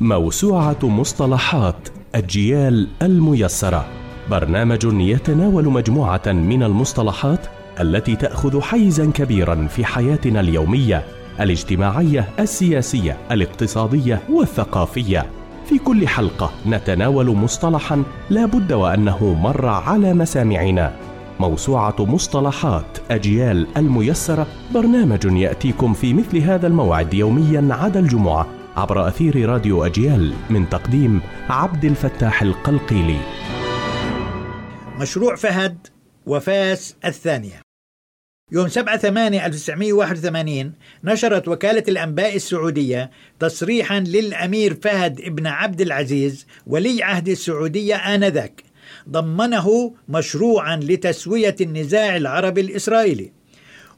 موسوعة مصطلحات الجيال الميسرة. برنامج يتناول مجموعة من المصطلحات التي تأخذ حيزا كبيرا في حياتنا اليومية الاجتماعية السياسية الاقتصادية والثقافية. في كل حلقة نتناول مصطلحا لا بد وأنه مر على مسامعنا. موسوعة مصطلحات أجيال الميسرة برنامج يأتيكم في مثل هذا الموعد يوميا عدا الجمعة. عبر أثير راديو أجيال من تقديم عبد الفتاح القلقيلي. مشروع فهد وفاس الثانية. يوم 7 8 1981 نشرت وكالة الأنباء السعودية تصريحا للأمير فهد ابن عبد العزيز ولي عهد السعودية آنذاك. ضمنه مشروعا لتسوية النزاع العربي الإسرائيلي.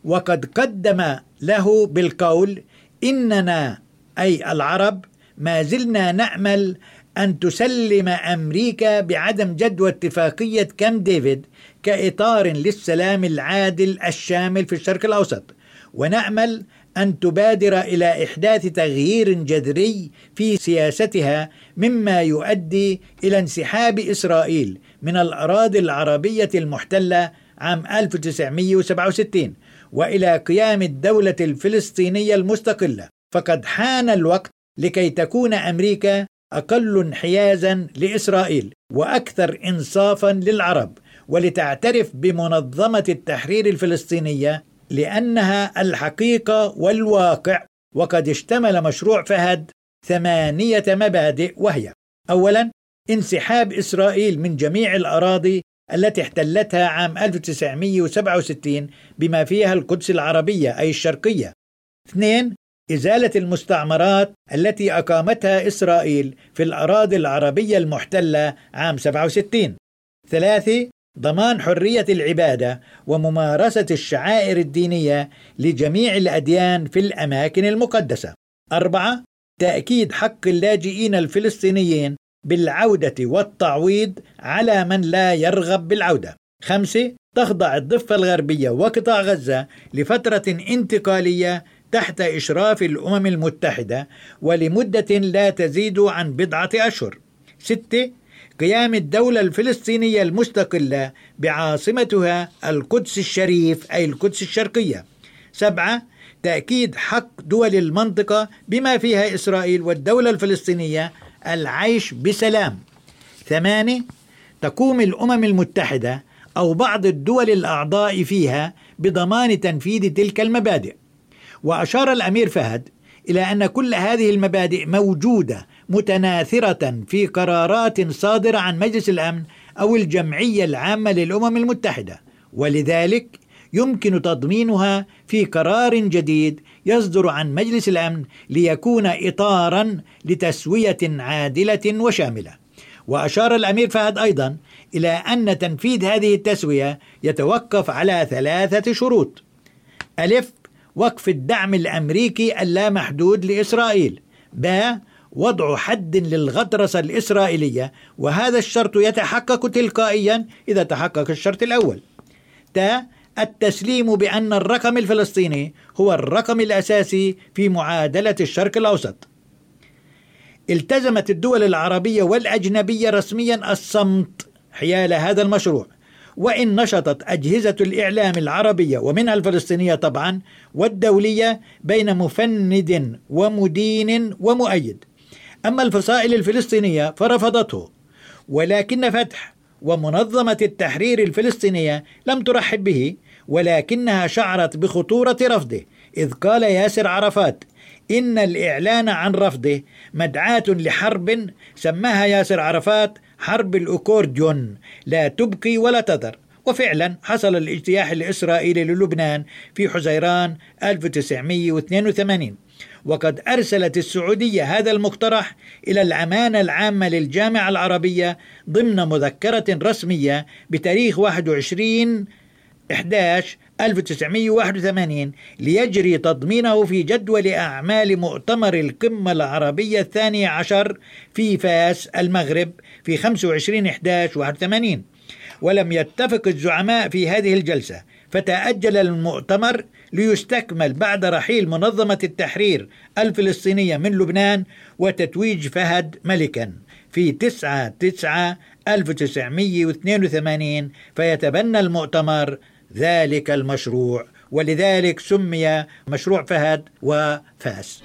وقد قدم له بالقول إننا أي العرب ما زلنا نأمل أن تسلم أمريكا بعدم جدوى اتفاقية كام ديفيد كإطار للسلام العادل الشامل في الشرق الأوسط. ونأمل أن تبادر إلى إحداث تغيير جذري في سياستها مما يؤدي إلى انسحاب إسرائيل من الأراضي العربية المحتلة عام 1967 وإلى قيام الدولة الفلسطينية المستقلة. فقد حان الوقت لكي تكون أمريكا أقل انحيازا لإسرائيل وأكثر إنصافا للعرب ولتعترف بمنظمة التحرير الفلسطينية لأنها الحقيقة والواقع. وقد اشتمل مشروع فهد ثمانية مبادئ وهي أولا انسحاب إسرائيل من جميع الأراضي التي احتلتها عام 1967 بما فيها القدس العربية أي الشرقية. اثنين إزالة المستعمرات التي أقامتها إسرائيل في الأراضي العربية المحتلة عام 67 ثلاثة ضمان حرية العبادة وممارسة الشعائر الدينية لجميع الأديان في الأماكن المقدسة. أربعة تأكيد حق اللاجئين الفلسطينيين بالعودة والتعويض على من لا يرغب بالعودة. خمسة تخضع الضفة الغربية وقطاع غزة لفترة انتقالية تحت إشراف الأمم المتحدة ولمدة لا تزيد عن بضعة أشهر. ستة قيام الدولة الفلسطينية المستقلة بعاصمتها القدس الشريف أي القدس الشرقية. سبعة تأكيد حق دول المنطقة بما فيها إسرائيل والدولة الفلسطينية العيش بسلام. ثمانية تقوم الأمم المتحدة أو بعض الدول الأعضاء فيها بضمان تنفيذ تلك المبادئ. وأشار الأمير فهد إلى أن كل هذه المبادئ موجودة متناثرة في قرارات صادرة عن مجلس الأمن أو الجمعية العامة للأمم المتحدة ولذلك يمكن تضمينها في قرار جديد يصدر عن مجلس الأمن ليكون اطارا لتسوية عادلة وشاملة. وأشار الأمير فهد أيضا إلى أن تنفيذ هذه التسوية يتوقف على ثلاثة شروط. ألف وقف الدعم الأمريكي اللامحدود لإسرائيل. ب وضع حد للغطرسة الإسرائيلية وهذا الشرط يتحقق تلقائيا إذا تحقق الشرط الأول. تا التسليم بأن الرقم الفلسطيني هو الرقم الأساسي في معادلة الشرق الأوسط. التزمت الدول العربية والأجنبية رسميا الصمت حيال هذا المشروع وإن نشطت أجهزة الإعلام العربية ومنها الفلسطينية طبعا والدولية بين مفند ومدين ومؤيد. أما الفصائل الفلسطينية فرفضته ولكن فتح ومنظمة التحرير الفلسطينية لم ترحب به ولكنها شعرت بخطورة رفضه إذ قال ياسر عرفات إن الإعلان عن رفضه مدعاة لحرب سماها ياسر عرفات حرب الأكورديون. لا تبقي ولا تذر. وفعلا حصل الاجتياح الإسرائيلي للبنان في حزيران 1982 وقد أرسلت السعودية هذا المقترح إلى الأمانة العامة للجامعة العربية ضمن مذكرة رسمية بتاريخ 21 11 1981 ليجري تضمينه في جدول أعمال مؤتمر القمة العربية الثاني عشر في فاس المغرب في 25 11 81 ولم يتفق الزعماء في هذه الجلسة فتأجل المؤتمر ليستكمل بعد رحيل منظمة التحرير الفلسطينية من لبنان وتتويج فهد ملكا. في 9 9 1982 فيتبنى المؤتمر ذلك المشروع. ولذلك سمي مشروع فهد وفاس.